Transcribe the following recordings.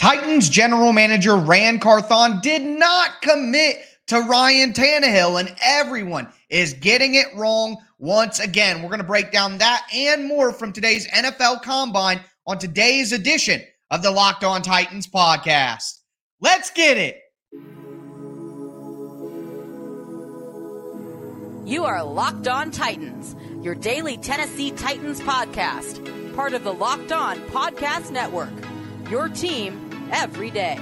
Titans general manager Ran Carthon did not commit to Ryan Tannehill, and everyone is getting it wrong once again. We're going to break down that and more from today's NFL Combine on today's edition of the Locked On Titans podcast. Let's get it. You are Locked On Titans, your daily Tennessee Titans podcast, part of the Locked On Podcast Network. Your team every day.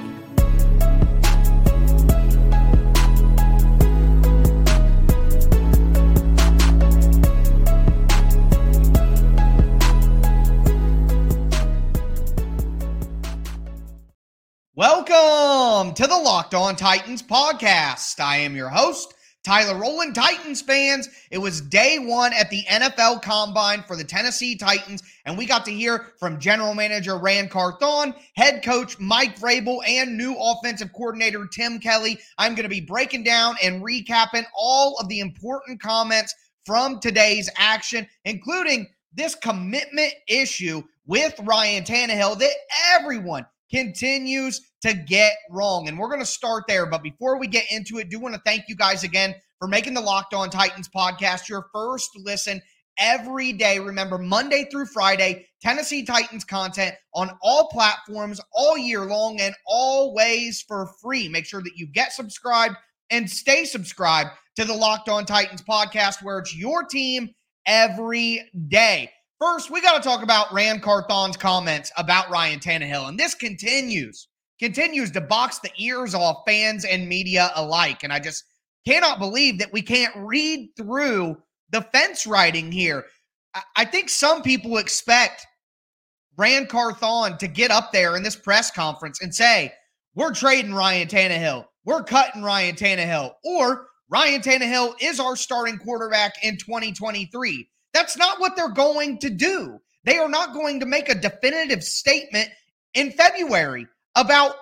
Welcome to the Locked On Titans podcast. I am your host, Tyler Rowland, Titans fans. It was day one at the NFL Combine for the Tennessee Titans, and we got to hear from general manager Ran Carthon, head coach Mike Vrabel, and new offensive coordinator Tim Kelly. I'm going to be breaking down and recapping all of the important comments from today's action, including this commitment issue with Ryan Tannehill that everyone continues to get wrong. And we're going to start there. But before we get into it, do want to thank you guys again for making the Locked On Titans podcast your first listen every day. Remember, Monday through Friday, Tennessee Titans content on all platforms all year long and always for free. Make sure that you get subscribed and stay subscribed to the Locked On Titans podcast, where it's your team every day. First, we got to talk about Ran Carthon's comments about Ryan Tannehill. And this continues, continues to box the ears off fans and media alike. And I just cannot believe that we can't read through the fence writing here. I think some people expect Ran Carthon to get up there in this press conference and say, We're trading Ryan Tannehill. We're cutting Ryan Tannehill. Or Ryan Tannehill is our starting quarterback in 2023. That's not what they're going to do. They are not going to make a definitive statement in February about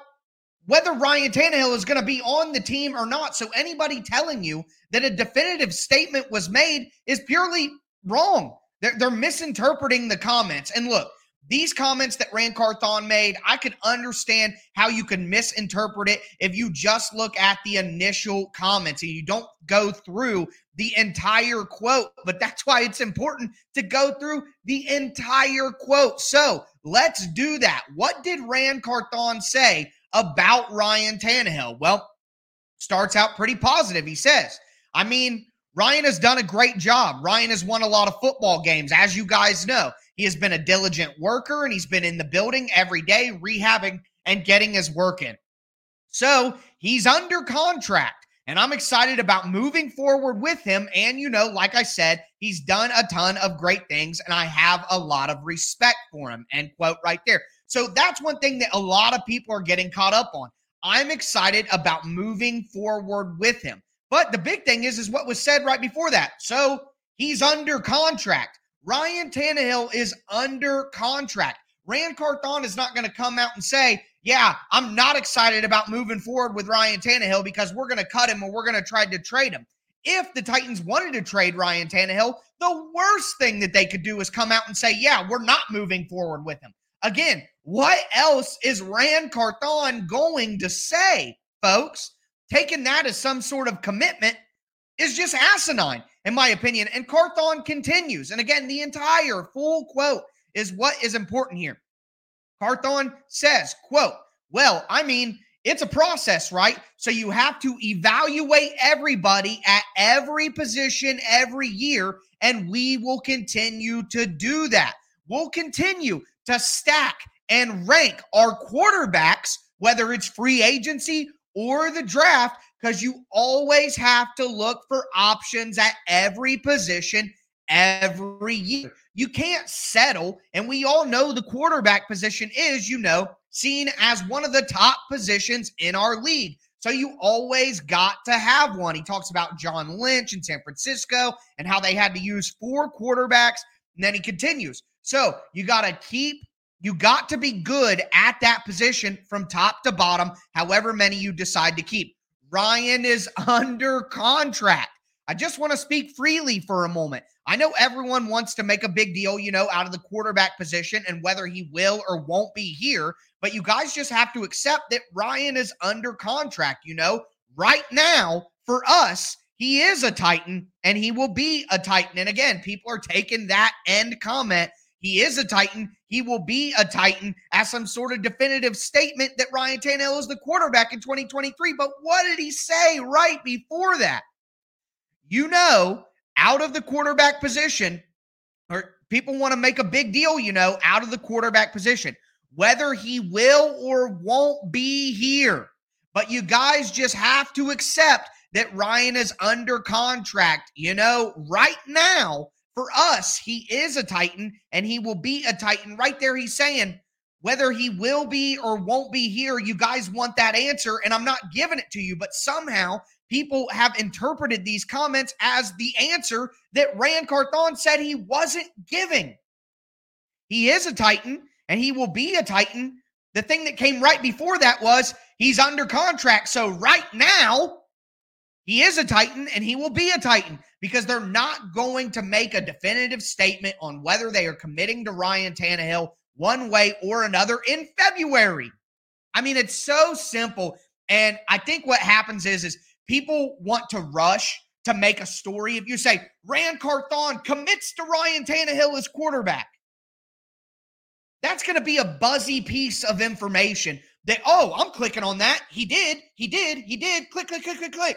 whether Ryan Tannehill is going to be on the team or not. So anybody telling you that a definitive statement was made is purely wrong. They're, they're misinterpreting the comments. And look, these comments that Ran Carthon made, I can understand how you can misinterpret it if you just look at the initial comments and you don't go through the entire quote. But that's why it's important to go through the entire quote. So let's do that. What did Ran Carthon say about Ryan Tannehill? Well, starts out pretty positive. He says, I mean, Ryan has done a great job. Ryan has won a lot of football games, as you guys know. He has been a diligent worker and he's been in the building every day, rehabbing and getting his work in. So he's under contract. And I'm excited about moving forward with him. And, you know, like I said, he's done a ton of great things, and I have a lot of respect for him. End quote right there. So that's one thing that a lot of people are getting caught up on. I'm excited about moving forward with him. But the big thing is, is what was said right before that. So he's under contract. Ryan Tannehill is under contract. Ran Carthon is not going to come out and say, yeah, I'm not excited about moving forward with Ryan Tannehill because we're going to cut him and we're going to try to trade him. If the Titans wanted to trade Ryan Tannehill, the worst thing that they could do is come out and say, yeah, we're not moving forward with him. Again, what else is Ran Carthon going to say, folks? Taking that as some sort of commitment is just asinine in my opinion. And Carthon continues. And again, the entire full quote is what is important here. Carthon says, quote, well, I mean, it's a process, right? So you have to evaluate everybody at every position every year, and we will continue to do that. We'll continue to stack and rank our quarterbacks, whether it's free agency or the draft, because you always have to look for options at every position every year. You can't settle. And we all know the quarterback position is, you know, seen as one of the top positions in our league. So you always got to have one. He talks about John Lynch in San Francisco and how they had to use four quarterbacks. And then he continues. So you got to keep, you got to be good at that position from top to bottom, however many you decide to keep. Ryan is under contract. I just want to speak freely for a moment. I know everyone wants to make a big deal, you know, out of the quarterback position and whether he will or won't be here, but you guys just have to accept that Ryan is under contract, you know. Right now, for us, he is a Titan and he will be a Titan. And again, people are taking that end comment. He is a Titan. He will be a Titan as some sort of definitive statement that Ryan Tannehill is the quarterback in 2023. But what did he say right before that? You know, out of the quarterback position, or people want to make a big deal, you know, out of the quarterback position, whether he will or won't be here. But you guys just have to accept that Ryan is under contract. You know, right now, for us, he is a Titan and he will be a Titan. Right there, he's saying whether he will be or won't be here, you guys want that answer. And I'm not giving it to you, but somehow people have interpreted these comments as the answer that Ran Carthon said he wasn't giving. He is a Titan and he will be a Titan. The thing that came right before that was he's under contract. So right now, he is a Titan and he will be a Titan because they're not going to make a definitive statement on whether they are committing to Ryan Tannehill one way or another in February. I mean, it's so simple. And I think what happens is, is people want to rush to make a story. If you say Ran Carthon commits to Ryan Tannehill as quarterback, that's going to be a buzzy piece of information that, oh, I'm clicking on that. He did, he did, he did. Click, click, click, click, click.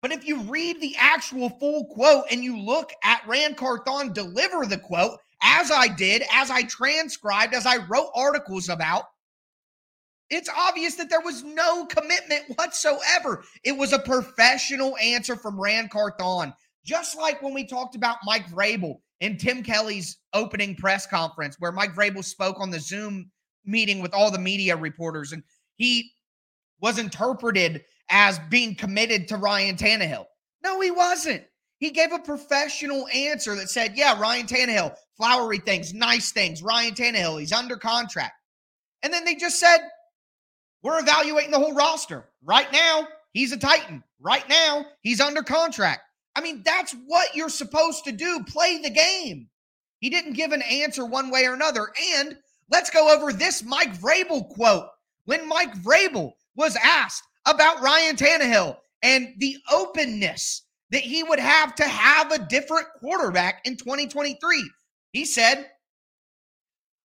But if you read the actual full quote and you look at Ran Carthon deliver the quote, as I did, as I transcribed, as I wrote articles about, it's obvious that there was no commitment whatsoever. It was a professional answer from Ran Carthon. Just like when we talked about Mike Vrabel in Tim Kelly's opening press conference, where Mike Vrabel spoke on the Zoom meeting with all the media reporters, and he was interpreted as being committed to Ryan Tannehill. No, he wasn't. He gave a professional answer that said, yeah, Ryan Tannehill, flowery things, nice things. Ryan Tannehill, he's under contract. And then they just said, we're evaluating the whole roster. Right now, he's a Titan. Right now, he's under contract. I mean, that's what you're supposed to do play the game. He didn't give an answer one way or another. And let's go over this Mike Vrabel quote. When Mike Vrabel was asked about Ryan Tannehill and the openness that he would have to have a different quarterback in 2023. He said,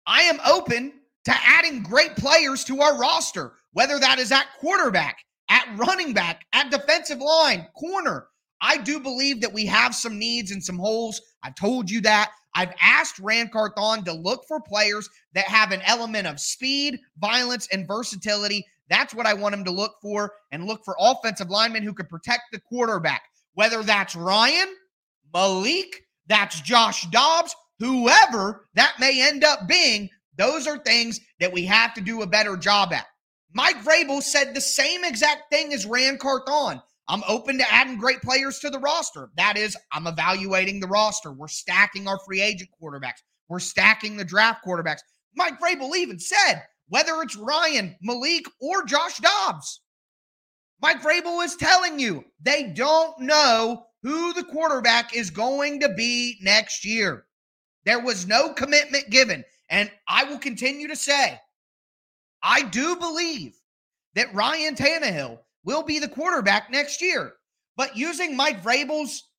I am open to adding great players to our roster, whether that is at quarterback, at running back, at defensive line, corner. I do believe that we have some needs and some holes. I've told you that. I've asked Ran Carthon to look for players that have an element of speed, violence, and versatility that's what I want him to look for and look for offensive linemen who can protect the quarterback, whether that's Ryan, Malik, that's Josh Dobbs, whoever that may end up being. Those are things that we have to do a better job at. Mike Vrabel said the same exact thing as Ran Carthon. I'm open to adding great players to the roster. That is, I'm evaluating the roster. We're stacking our free agent quarterbacks. We're stacking the draft quarterbacks. Mike Vrabel even said, whether it's Ryan, Malik, or Josh Dobbs. Mike Vrabel is telling you they don't know who the quarterback is going to be next year. There was no commitment given. And I will continue to say, I do believe that Ryan Tannehill will be the quarterback next year. But using Mike Vrabel's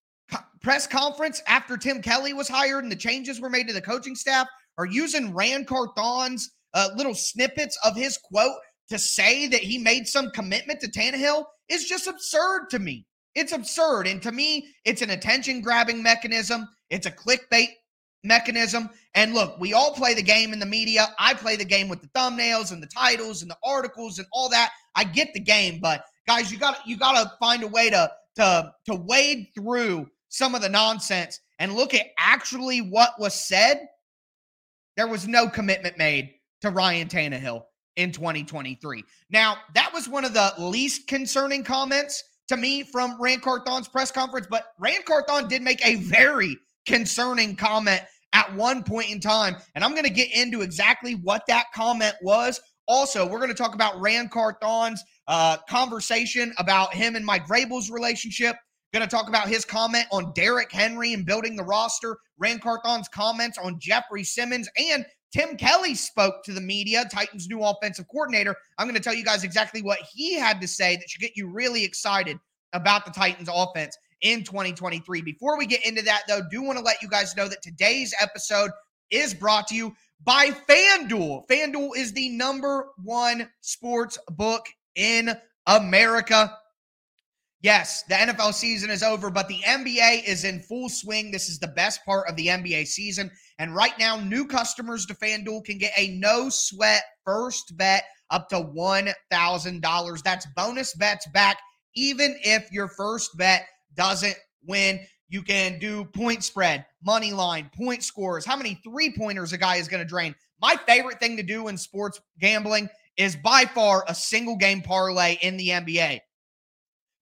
press conference after Tim Kelly was hired and the changes were made to the coaching staff, or using Ran Carthon's uh, little snippets of his quote to say that he made some commitment to Tannehill is just absurd to me. It's absurd. And to me, it's an attention grabbing mechanism, it's a clickbait mechanism. And look, we all play the game in the media. I play the game with the thumbnails and the titles and the articles and all that. I get the game, but guys, you got you got to find a way to to to wade through some of the nonsense and look at actually what was said. There was no commitment made to Ryan Tannehill in 2023. Now, that was one of the least concerning comments to me from Ran Carthon's press conference, but Ran Carthon did make a very concerning comment at one point in time. And I'm going to get into exactly what that comment was. Also, we're going to talk about Ran Carthon's uh, conversation about him and Mike Vrabel's relationship. Going to talk about his comment on Derrick Henry and building the roster, Ran Carthon's comments on Jeffrey Simmons, and Tim Kelly spoke to the media, Titans' new offensive coordinator. I'm going to tell you guys exactly what he had to say that should get you really excited about the Titans' offense in 2023. Before we get into that, though, do want to let you guys know that today's episode is brought to you by FanDuel. FanDuel is the number one sports book in America. Yes, the NFL season is over, but the NBA is in full swing. This is the best part of the NBA season. And right now, new customers to FanDuel can get a no sweat first bet up to $1,000. That's bonus bets back, even if your first bet doesn't win. You can do point spread, money line, point scores, how many three pointers a guy is going to drain. My favorite thing to do in sports gambling is by far a single game parlay in the NBA.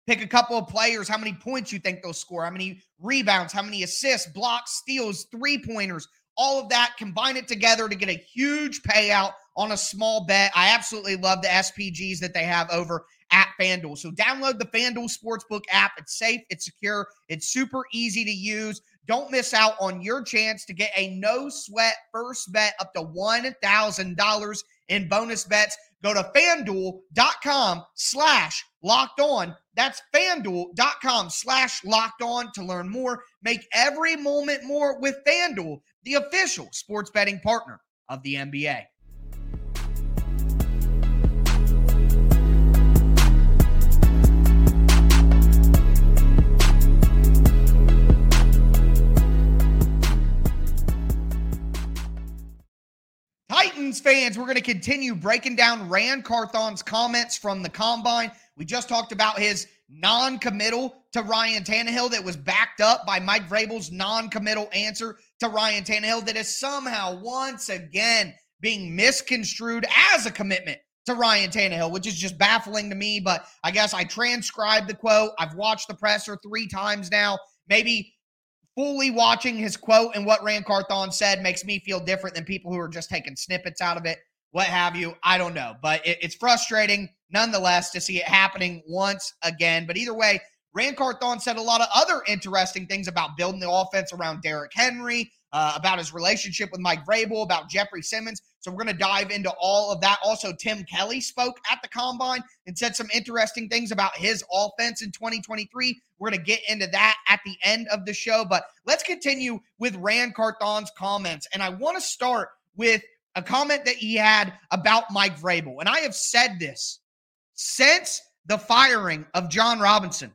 Pick a couple of players, how many points you think they'll score, how many rebounds, how many assists, blocks, steals, three pointers, all of that, combine it together to get a huge payout on a small bet. I absolutely love the SPGs that they have over at FanDuel. So download the FanDuel Sportsbook app. It's safe, it's secure, it's super easy to use. Don't miss out on your chance to get a no sweat first bet up to $1,000 in bonus bets. Go to fanduel.com slash locked on. That's fanduel.com slash locked on to learn more. Make every moment more with FanDuel, the official sports betting partner of the NBA. Titans fans, we're going to continue breaking down Ran Carthon's comments from the combine. We just talked about his non committal to Ryan Tannehill that was backed up by Mike Vrabel's non committal answer to Ryan Tannehill that is somehow once again being misconstrued as a commitment to Ryan Tannehill, which is just baffling to me. But I guess I transcribed the quote. I've watched the presser three times now. Maybe fully watching his quote and what Ran Carthon said makes me feel different than people who are just taking snippets out of it, what have you. I don't know, but it, it's frustrating nonetheless to see it happening once again. But either way, Ran Carthon said a lot of other interesting things about building the offense around Derrick Henry, uh, about his relationship with Mike Vrabel, about Jeffrey Simmons. So we're going to dive into all of that. Also, Tim Kelly spoke at the combine and said some interesting things about his offense in 2023. We're going to get into that at the end of the show. But let's continue with Ran Carthon's comments. And I want to start with a comment that he had about Mike Vrabel. And I have said this since the firing of Jon Robinson.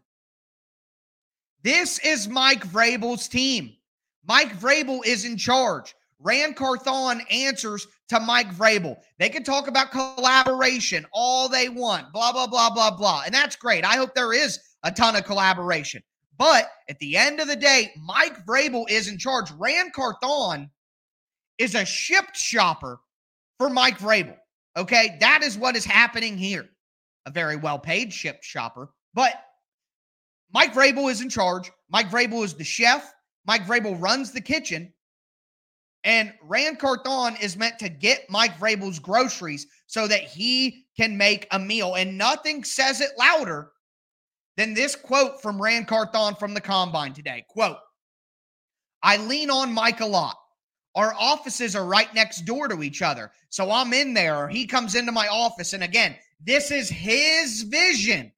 This is Mike Vrabel's team. Mike Vrabel is in charge. Ran Carthon answers to Mike Vrabel. They can talk about collaboration all they want, blah, blah, blah, blah, blah. And that's great. I hope there is a ton of collaboration. But at the end of the day, Mike Vrabel is in charge. Ran Carthon is a shipped shopper for Mike Vrabel. Okay. That is what is happening here. A very well paid shipped shopper. But Mike Vrabel is in charge. Mike Vrabel is the chef. Mike Vrabel runs the kitchen. And Ran Carthon is meant to get Mike Vrabel's groceries so that he can make a meal. And nothing says it louder than this quote from Ran Carthon from the combine today. Quote, I lean on Mike a lot. Our offices are right next door to each other. So I'm in there, or he comes into my office. And again, this is his vision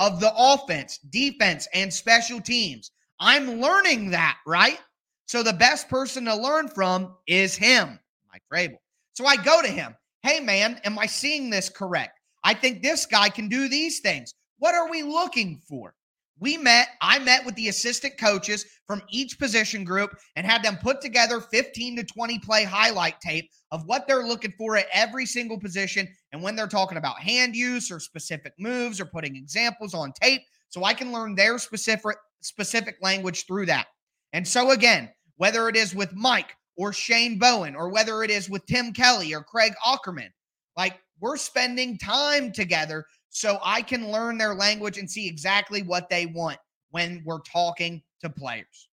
of the offense, defense, and special teams. I'm learning that, right? So the best person to learn from is him, Mike Vrabel. So I go to him. Hey, man, am I seeing this correct? I think this guy can do these things. What are we looking for? We met, I met with the assistant coaches from each position group and had them put together 15 to 20 play highlight tape of what they're looking for at every single position. And when they're talking about hand use or specific moves or putting examples on tape, so I can learn their specific specific language through that. And so again, whether it is with Mike or Shane Bowen, or whether it is with Tim Kelly or Craig Aukerman. Like we're spending time together so I can learn their language and see exactly what they want when we're talking to players.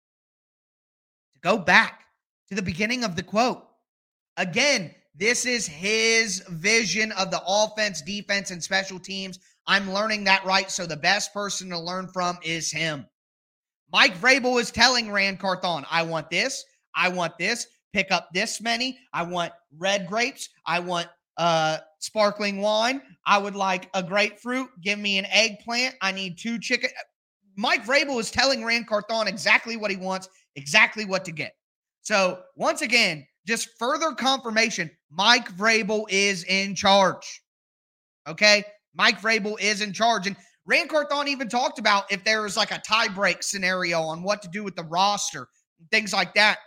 To go back to the beginning of the quote, again, this is his vision of the offense, defense, and special teams. I'm learning that right. So the best person to learn from is him. Mike Vrabel is telling Ran Carthon, I want this, I want this, pick up this many. I want red grapes. I want uh sparkling wine. I would like a grapefruit. Give me an eggplant. I need two chicken. Mike Vrabel is telling Ran Carthon exactly what he wants, exactly what to get. So once again, just further confirmation Mike Vrabel is in charge. Okay. Mike Vrabel is in charge. And Ran Carthon even talked about if there was like a tiebreak scenario on what to do with the roster, things like that.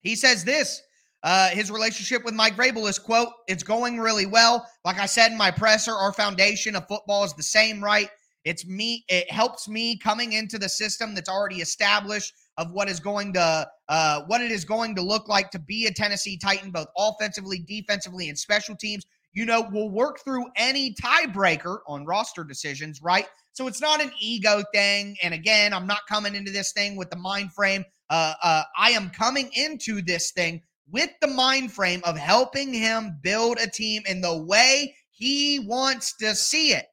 He says this uh, his relationship with Mike Vrabel is, quote, it's going really well. Like I said in my presser, our foundation of football is the same, right? It's me, it helps me coming into the system that's already established of what is going to uh, what it is going to look like to be a Tennessee Titan, both offensively, defensively, and special teams. You know, we'll work through any tiebreaker on roster decisions, right? So it's not an ego thing. And again, I'm not coming into this thing with the mind frame. Uh, uh, I am coming into this thing with the mind frame of helping him build a team in the way he wants to see it.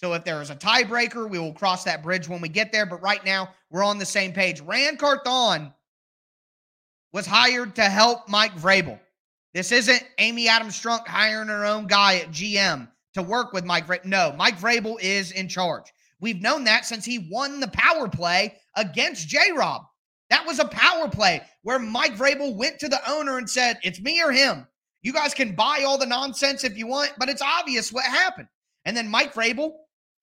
So if there is a tiebreaker, we will cross that bridge when we get there. But right now, we're on the same page. Ran Carthon was hired to help Mike Vrabel. This isn't Amy Adams Strunk hiring her own guy at GM to work with Mike Vrabel. No, Mike Vrabel is in charge. We've known that since he won the power play against J Rob. That was a power play where Mike Vrabel went to the owner and said, It's me or him. You guys can buy all the nonsense if you want, but it's obvious what happened. And then Mike Vrabel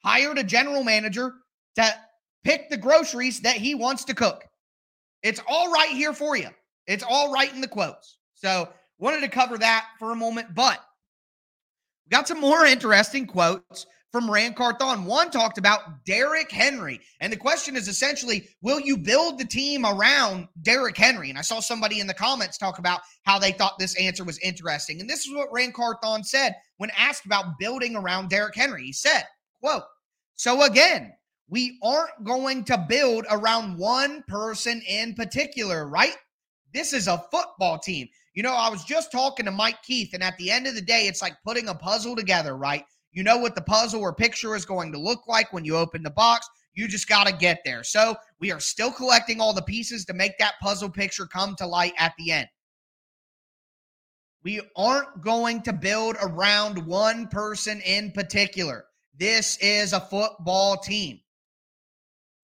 hired a general manager to pick the groceries that he wants to cook. It's all right here for you. It's all right in the quotes. So, wanted to cover that for a moment, but got some more interesting quotes from Ran Carthon. One talked about Derrick Henry. And the question is essentially, will you build the team around Derrick Henry? And I saw somebody in the comments talk about how they thought this answer was interesting. And this is what Rand Carthon said when asked about building around Derrick Henry. He said, quote, so again, we aren't going to build around one person in particular, right? This is a football team. You know, I was just talking to Mike Keith, and at the end of the day, it's like putting a puzzle together, right? You know what the puzzle or picture is going to look like when you open the box. You just got to get there. So we are still collecting all the pieces to make that puzzle picture come to light at the end. We aren't going to build around one person in particular. This is a football team.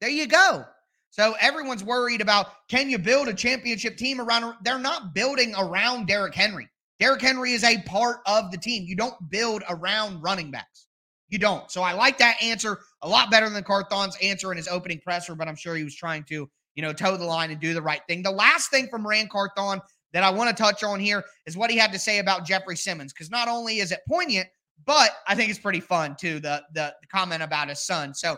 There you go. So everyone's worried about can you build a championship team around? They're not building around Derrick Henry. Derrick Henry is a part of the team. You don't build around running backs. You don't. So I like that answer a lot better than Carthon's answer in his opening presser, but I'm sure he was trying to, you know, toe the line and do the right thing. The last thing from Ran Carthon that I want to touch on here is what he had to say about Jeffrey Simmons, because not only is it poignant, but I think it's pretty fun too, the, the, the comment about his son. So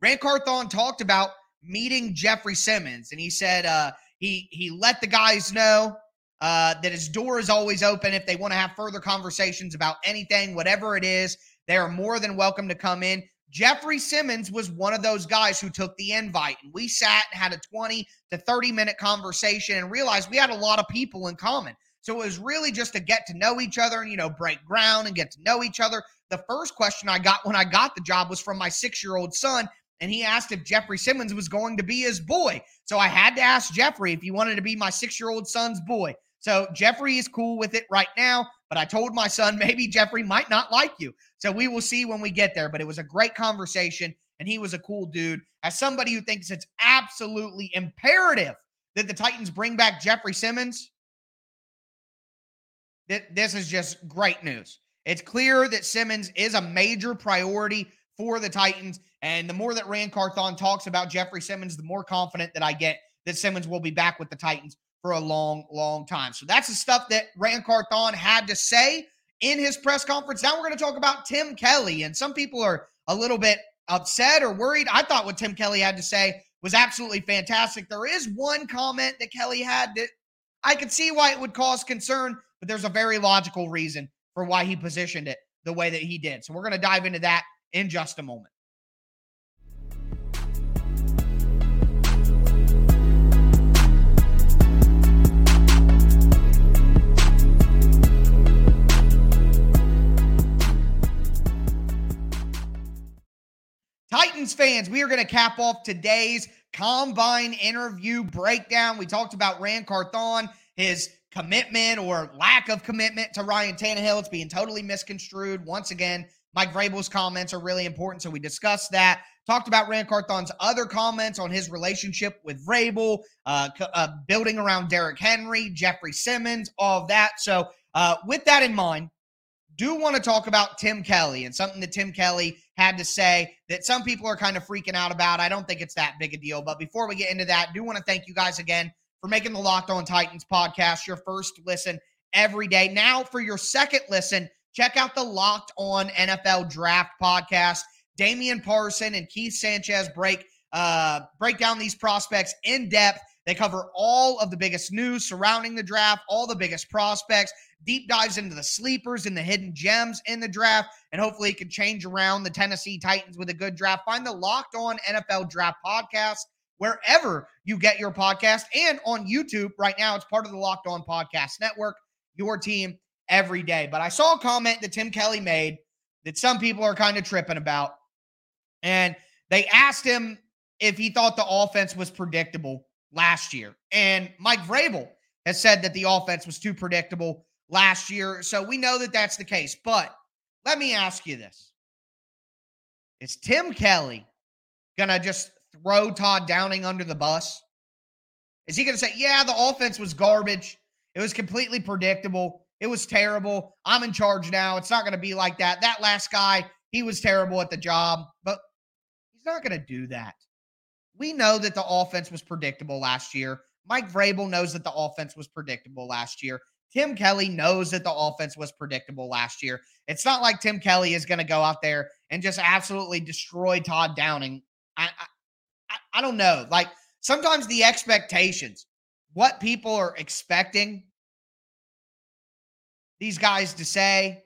Ran Carthon talked about meeting Jeffrey Simmons, and he said uh, he he let the guys know uh, that his door is always open if they want to have further conversations about anything, whatever it is. They are more than welcome to come in. Jeffrey Simmons was one of those guys who took the invite, and we sat and had a 20 to 30 minute conversation and realized we had a lot of people in common. So it was really just to get to know each other and, you know, break ground and get to know each other. The first question I got when I got the job was from my six year old son, and he asked if Jeffrey Simmons was going to be his boy. So I had to ask Jeffrey if he wanted to be my six year old son's boy. So Jeffrey is cool with it right now, but I told my son maybe Jeffrey might not like you. So we will see when we get there. But it was a great conversation, and he was a cool dude. As somebody who thinks it's absolutely imperative that the Titans bring back Jeffrey Simmons, that this is just great news. It's clear that Simmons is a major priority for the Titans. And the more that Ran Carthon talks about Jeffrey Simmons, the more confident that I get that Simmons will be back with the Titans for a long, long time. So that's the stuff that Ran Carthon had to say in his press conference. Now we're going to talk about Tim Kelly. And some people are a little bit upset or worried. I thought what Tim Kelly had to say was absolutely fantastic. There is one comment that Kelly had that I could see why it would cause concern, but there's a very logical reason for why he positioned it the way that he did. So we're going to dive into that in just a moment. Titans fans, we are going to cap off today's combine interview breakdown. We talked about Ran Carthon, his commitment or lack of commitment to Ryan Tannehill. It's being totally misconstrued. Once again, Mike Vrabel's comments are really important, so we discussed that. Talked about Ran Carthon's other comments on his relationship with Vrabel, uh, uh, building around Derrick Henry, Jeffrey Simmons, all of that. So, uh, with that in mind, do want to talk about Tim Kelly and something that Tim Kelly had to say that some people are kind of freaking out about. I don't think it's that big a deal. But before we get into that, do want to thank you guys again for making the Locked On Titans podcast your first listen every day. Now, for your second listen, check out the Locked On NFL Draft podcast. Damian Parson and Keith Sanchez break uh, break down these prospects in depth. They cover all of the biggest news surrounding the draft, all the biggest prospects, deep dives into the sleepers and the hidden gems in the draft, and hopefully it can change around the Tennessee Titans with a good draft. Find the Locked On NFL Draft podcast wherever you get your podcast and on YouTube right now. It's part of the Locked On Podcast Network, your team every day. But I saw a comment that Tim Kelly made that some people are kind of tripping about. And they asked him if he thought the offense was predictable last year. And Mike Vrabel has said that the offense was too predictable last year. So we know that that's the case. But let me ask you this Is Tim Kelly going to just throw Todd Downing under the bus? Is he going to say, yeah, the offense was garbage? It was completely predictable. It was terrible. I'm in charge now. It's not going to be like that. That last guy, he was terrible at the job, but he's not going to do that. We know that the offense was predictable last year. Mike Vrabel knows that the offense was predictable last year. Tim Kelly knows that the offense was predictable last year. It's not like Tim Kelly is going to go out there and just absolutely destroy Todd Downing. I, I, I don't know. Like sometimes the expectations, what people are expecting these guys to say,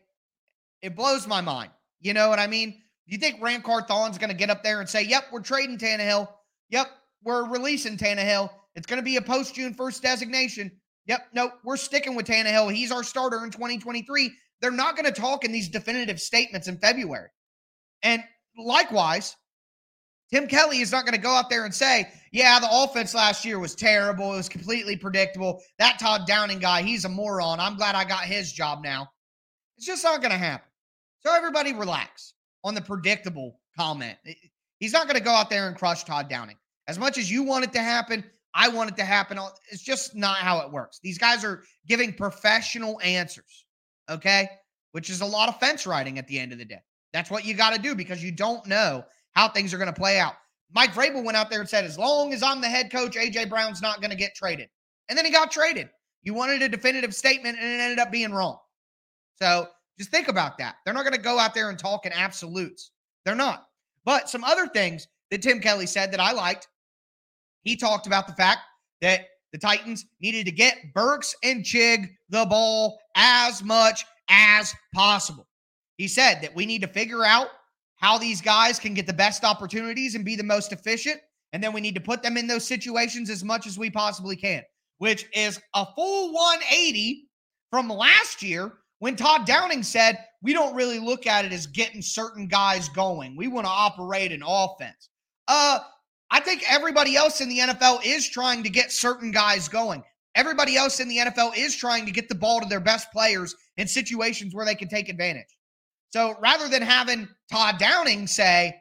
it blows my mind. You know what I mean? You think Ran Carthon's going to get up there and say, "Yep, we're trading Tannehill. Yep, we're releasing Tannehill. It's going to be a post June first designation. Yep. No, we're sticking with Tannehill. He's our starter in 2023. They're not going to talk in these definitive statements in February. And likewise, Tim Kelly is not going to go out there and say, yeah, the offense last year was terrible. It was completely predictable. That Todd Downing guy, he's a moron. I'm glad I got his job now. It's just not going to happen. So everybody relax on the predictable comment. He's not going to go out there and crush Todd Downing. As much as you want it to happen, I want it to happen. It's just not how it works. These guys are giving professional answers, okay? Which is a lot of fence riding at the end of the day. That's what you got to do because you don't know how things are going to play out. Mike Vrabel went out there and said, as long as I'm the head coach, AJ Brown's not going to get traded. And then he got traded. You wanted a definitive statement and it ended up being wrong. So just think about that. They're not going to go out there and talk in absolutes. They're not. But some other things that Tim Kelly said that I liked he talked about the fact that the Titans needed to get Burks and Chig the ball as much as possible. He said that we need to figure out how these guys can get the best opportunities and be the most efficient. And then we need to put them in those situations as much as we possibly can, which is a full 180 from last year when Todd Downing said, We don't really look at it as getting certain guys going. We want to operate an offense. Uh, I think everybody else in the NFL is trying to get certain guys going. Everybody else in the NFL is trying to get the ball to their best players in situations where they can take advantage. So rather than having Todd Downing say,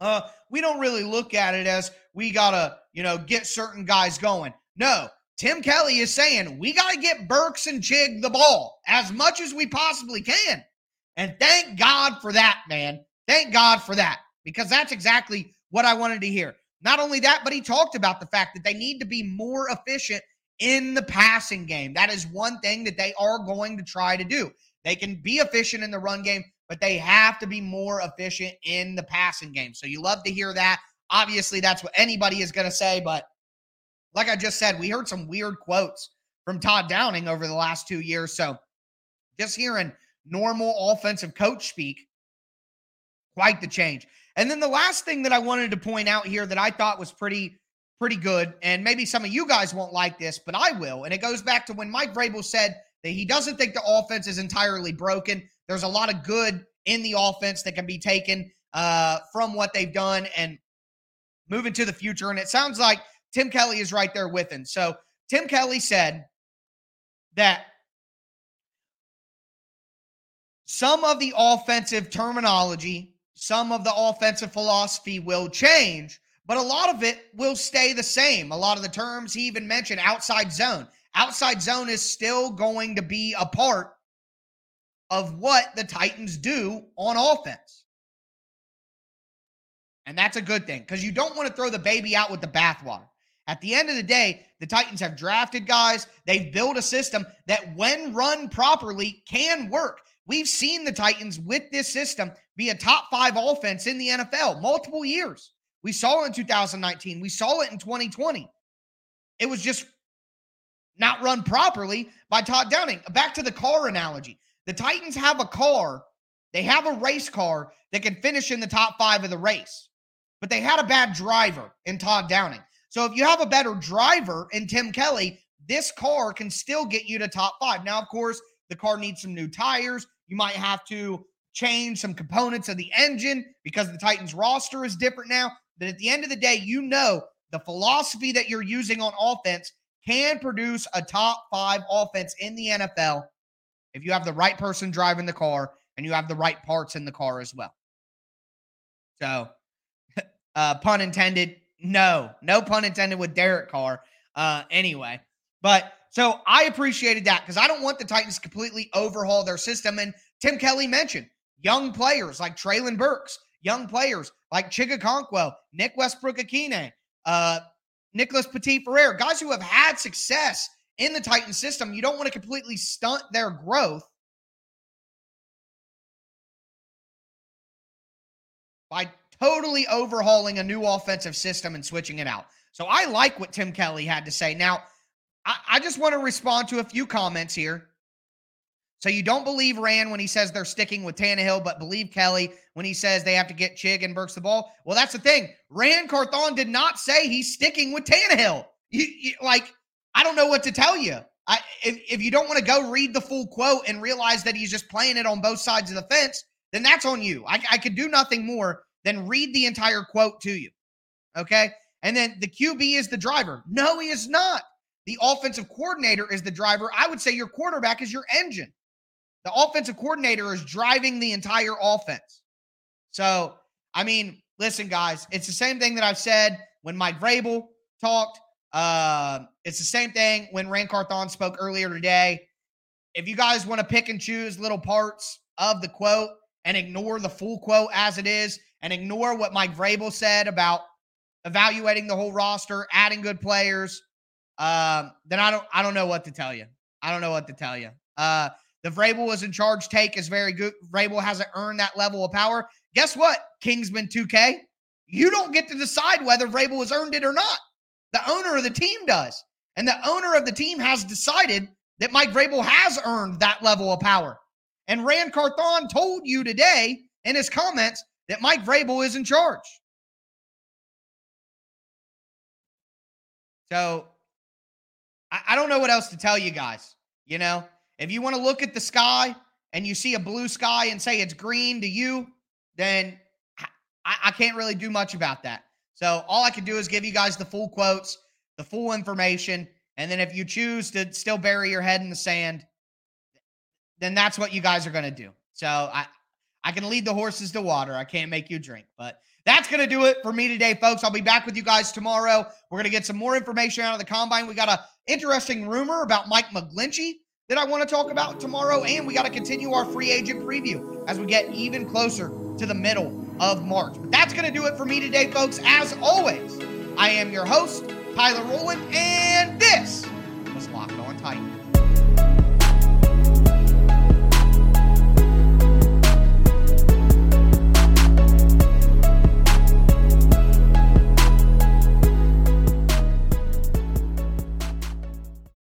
uh, we don't really look at it as we got to, you know, get certain guys going. No, Tim Kelly is saying we got to get Burks and Chig the ball as much as we possibly can. And thank God for that, man. Thank God for that because that's exactly what I wanted to hear. Not only that, but he talked about the fact that they need to be more efficient in the passing game. That is one thing that they are going to try to do. They can be efficient in the run game, but they have to be more efficient in the passing game. So you love to hear that. Obviously, that's what anybody is going to say. But like I just said, we heard some weird quotes from Todd Downing over the last two years. So just hearing normal offensive coach speak, quite the change. And then the last thing that I wanted to point out here that I thought was pretty pretty good, and maybe some of you guys won't like this, but I will. And it goes back to when Mike Vrabel said he doesn't think the offense is entirely broken. There's a lot of good in the offense that can be taken uh, from what they've done and moving to the future. And it sounds like Tim Kelly is right there with him. So Tim Kelly said that some of the offensive terminology, some of the offensive philosophy will change, but a lot of it will stay the same. A lot of the terms he even mentioned outside zone. Outside zone is still going to be a part of what the Titans do on offense. And that's a good thing because you don't want to throw the baby out with the bathwater. At the end of the day, the Titans have drafted guys. They've built a system that, when run properly, can work. We've seen the Titans with this system be a top five offense in the NFL multiple years. We saw it in 2019. We saw it in 2020. It was just not run properly by Todd Downing. Back to the car analogy. The Titans have a car, they have a race car that can finish in the top five of the race, but they had a bad driver in Todd Downing. So if you have a better driver in Tim Kelly, this car can still get you to top five. Now, of course, the car needs some new tires. You might have to change some components of the engine because the Titans roster is different now. But at the end of the day, you know the philosophy that you're using on offense can produce a top five offense in the NFL if you have the right person driving the car and you have the right parts in the car as well. So, uh, pun intended, no, no pun intended with Derek Carr. Uh, anyway, but so I appreciated that because I don't want the Titans completely overhaul their system. And Tim Kelly mentioned young players like Treylon Burks, young players like Chig Nick Westbrook-Ikhine, uh, Nicholas Petit-Frere, guys who have had success in the Titan system. You don't want to completely stunt their growth by totally overhauling a new offensive system and switching it out. So I like what Tim Kelly had to say. Now, I, I just want to respond to a few comments here. So you don't believe Ran when he says they're sticking with Tannehill, but believe Kelly when he says they have to get Chig and Burks the ball. Well, that's the thing. Ran Carthon did not say he's sticking with Tannehill. You, you, like, I don't know what to tell you. I, if, if you don't want to go read the full quote and realize that he's just playing it on both sides of the fence, then that's on you. I, I could do nothing more than read the entire quote to you. Okay. And then the QB is the driver. No, he is not. The offensive coordinator is the driver. I would say your quarterback is your engine. The offensive coordinator is driving the entire offense. So, I mean, listen, guys, it's the same thing that I've said when Mike Vrabel talked. Uh, it's the same thing when Ran Carthon spoke earlier today. If you guys want to pick and choose little parts of the quote and ignore the full quote as it is, and ignore what Mike Vrabel said about evaluating the whole roster, adding good players, uh, then I don't I don't know what to tell you. I don't know what to tell you. Uh, the Vrabel was in charge take is very good. Vrabel hasn't earned that level of power. Guess what, Kingsman 2K? You don't get to decide whether Vrabel has earned it or not. The owner of the team does. And the owner of the team has decided that Mike Vrabel has earned that level of power. And Ran Carthon told you today in his comments that Mike Vrabel is in charge. So I, I don't know what else to tell you guys. You know, if you want to look at the sky and you see a blue sky and say it's green to you, then I, I can't really do much about that. So all I can do is give you guys the full quotes, the full information. And then if you choose to still bury your head in the sand, then that's what you guys are going to do. So I, I can lead the horses to water. I can't make you drink. But that's going to do it for me today, folks. I'll be back with you guys tomorrow. We're going to get some more information out of the combine. We got a interesting rumor about Mike McGlinchey that I want to talk about tomorrow. And we got to continue our free agent preview as we get even closer to the middle of March. But that's going to do it for me today, folks. As always, I am your host, Tyler Rowland, and this was Locked.